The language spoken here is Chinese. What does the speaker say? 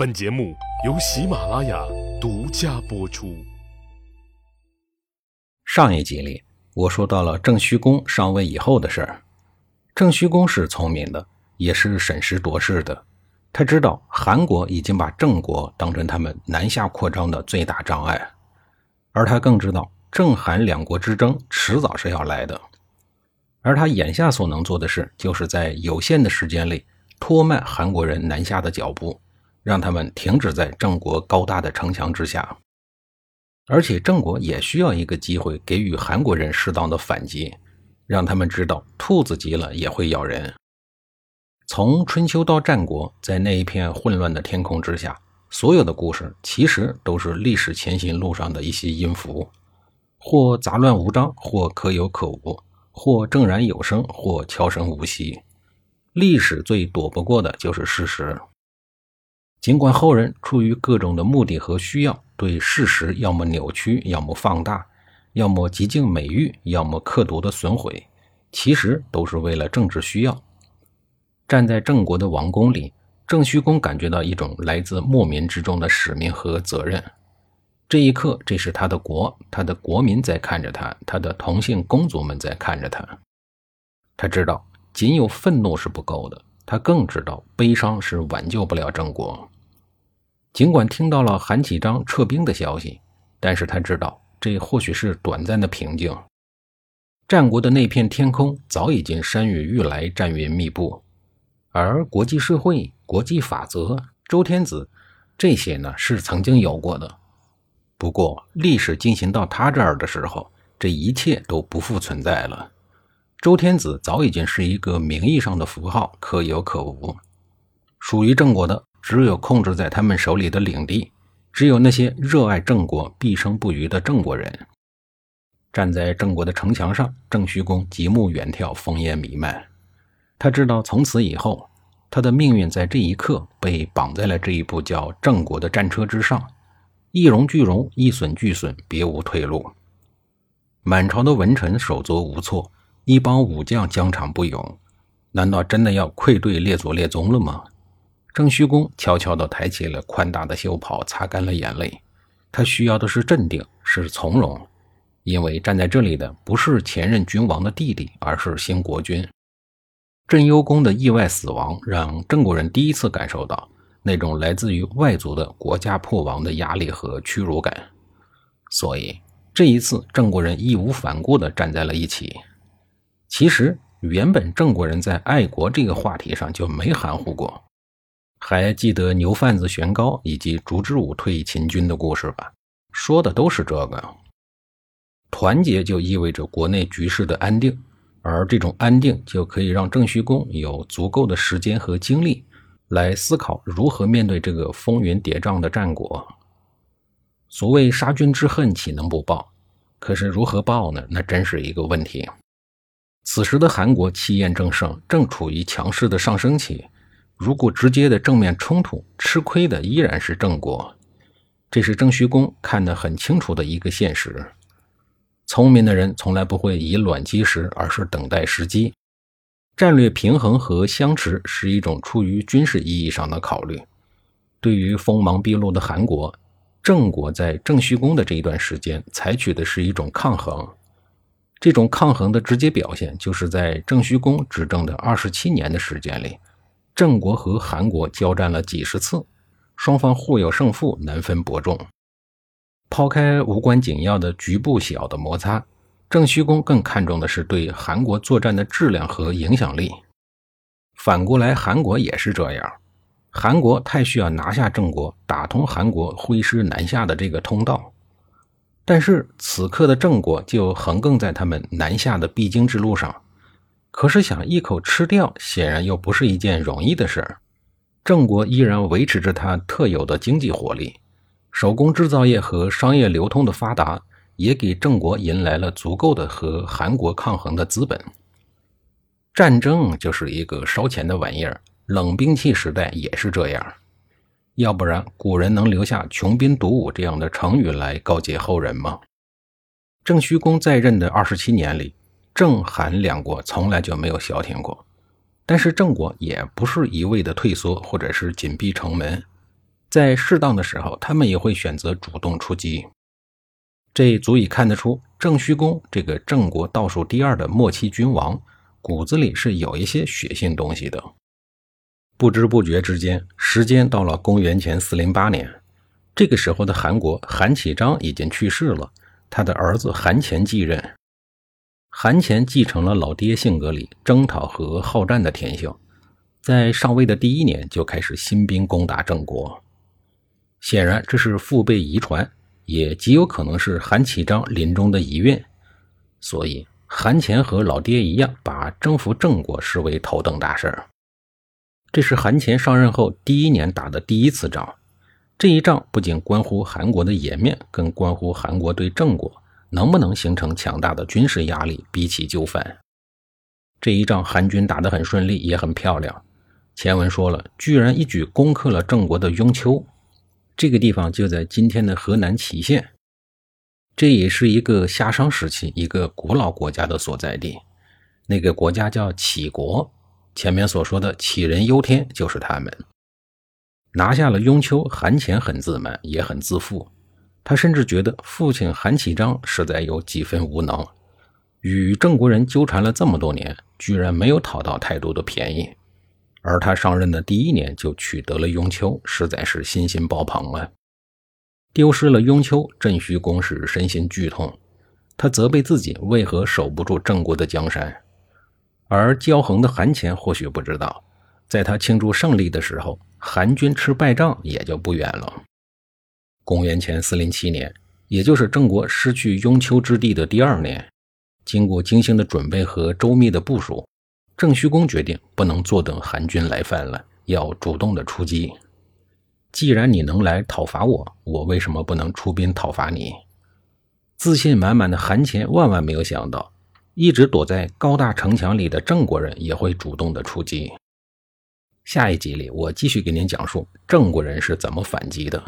本节目由喜马拉雅独家播出。上一集里，我说到了郑虚公上位以后的事儿。郑虚公是聪明的，也是审时度势的。他知道韩国已经把郑国当成他们南下扩张的最大障碍，而他更知道郑韩两国之争迟早是要来的。而他眼下所能做的事，就是在有限的时间里拖慢韩国人南下的脚步。让他们停止在郑国高大的城墙之下，而且郑国也需要一个机会给予韩国人适当的反击，让他们知道兔子急了也会咬人。从春秋到战国，在那一片混乱的天空之下，所有的故事其实都是历史前行路上的一些音符，或杂乱无章，或可有可无，或正然有声，或悄声无息。历史最躲不过的就是事实。尽管后人出于各种的目的和需要，对事实要么扭曲，要么放大，要么极尽美誉，要么刻毒的损毁，其实都是为了政治需要。站在郑国的王宫里，郑虚公感觉到一种来自莫民之中的使命和责任。这一刻，这是他的国，他的国民在看着他，他的同姓公族们在看着他。他知道，仅有愤怒是不够的，他更知道，悲伤是挽救不了郑国。尽管听到了韩启章撤兵的消息，但是他知道这或许是短暂的平静。战国的那片天空早已经山雨欲来，战云密布，而国际社会、国际法则、周天子这些呢，是曾经有过的。不过，历史进行到他这儿的时候，这一切都不复存在了。周天子早已经是一个名义上的符号，可有可无，属于郑国的。只有控制在他们手里的领地，只有那些热爱郑国、毕生不渝的郑国人，站在郑国的城墙上，郑虚公极目远眺，烽烟弥漫。他知道，从此以后，他的命运在这一刻被绑在了这一部叫郑国的战车之上，一荣俱荣，一损俱损，别无退路。满朝的文臣手足无措，一帮武将疆场不永，难道真的要愧对列祖列宗了吗？郑虚公悄悄地抬起了宽大的袖袍，擦干了眼泪。他需要的是镇定，是从容，因为站在这里的不是前任君王的弟弟，而是新国君。郑幽公的意外死亡，让郑国人第一次感受到那种来自于外族的国家破亡的压力和屈辱感。所以这一次，郑国人义无反顾地站在了一起。其实，原本郑国人在爱国这个话题上就没含糊过。还记得牛贩子玄高以及烛之武退秦军的故事吧？说的都是这个。团结就意味着国内局势的安定，而这种安定就可以让郑虚公有足够的时间和精力来思考如何面对这个风云叠嶂的战国。所谓杀君之恨，岂能不报？可是如何报呢？那真是一个问题。此时的韩国气焰正盛，正处于强势的上升期。如果直接的正面冲突，吃亏的依然是郑国，这是郑虚公看得很清楚的一个现实。聪明的人从来不会以卵击石，而是等待时机。战略平衡和相持是一种出于军事意义上的考虑。对于锋芒毕露的韩国，郑国在郑虚公的这一段时间采取的是一种抗衡。这种抗衡的直接表现，就是在郑虚公执政的二十七年的时间里。郑国和韩国交战了几十次，双方互有胜负，难分伯仲。抛开无关紧要的局部小的摩擦，郑虚公更看重的是对韩国作战的质量和影响力。反过来，韩国也是这样。韩国太需要拿下郑国，打通韩国挥师南下的这个通道。但是此刻的郑国就横亘在他们南下的必经之路上。可是想一口吃掉，显然又不是一件容易的事儿。郑国依然维持着它特有的经济活力，手工制造业和商业流通的发达，也给郑国迎来了足够的和韩国抗衡的资本。战争就是一个烧钱的玩意儿，冷兵器时代也是这样。要不然古人能留下“穷兵黩武”这样的成语来告诫后人吗？郑虚公在任的二十七年里。郑韩两国从来就没有消停过，但是郑国也不是一味的退缩或者是紧闭城门，在适当的时候，他们也会选择主动出击。这足以看得出，郑虚公这个郑国倒数第二的末期君王，骨子里是有一些血性东西的。不知不觉之间，时间到了公元前四零八年，这个时候的韩国，韩启章已经去世了，他的儿子韩虔继任。韩虔继承了老爹性格里征讨和好战的天性，在上位的第一年就开始兴兵攻打郑国。显然，这是父辈遗传。也极有可能是韩启章临终的遗愿，所以韩虔和老爹一样，把征服郑国视为头等大事。这是韩虔上任后第一年打的第一次仗，这一仗不仅关乎韩国的颜面，更关乎韩国对郑国能不能形成强大的军事压力，逼其就范。这一仗韩军打得很顺利，也很漂亮。前文说了，居然一举攻克了郑国的雍丘。这个地方就在今天的河南淇县，这也是一个夏商时期一个古老国家的所在地。那个国家叫杞国，前面所说的杞人忧天就是他们拿下了雍丘。韩虔很自满，也很自负，他甚至觉得父亲韩启章实在有几分无能，与郑国人纠缠了这么多年，居然没有讨到太多的便宜。而他上任的第一年就取得了雍丘，实在是信心爆棚了。丢失了雍丘，郑虚公是身心剧痛，他责备自己为何守不住郑国的江山。而骄横的韩虔或许不知道，在他庆祝胜利的时候，韩军吃败仗也就不远了。公元前四零七年，也就是郑国失去雍丘之地的第二年，经过精心的准备和周密的部署。郑虚公决定不能坐等韩军来犯了，要主动的出击。既然你能来讨伐我，我为什么不能出兵讨伐你？自信满满的韩虔万万没有想到，一直躲在高大城墙里的郑国人也会主动的出击。下一集里，我继续给您讲述郑国人是怎么反击的。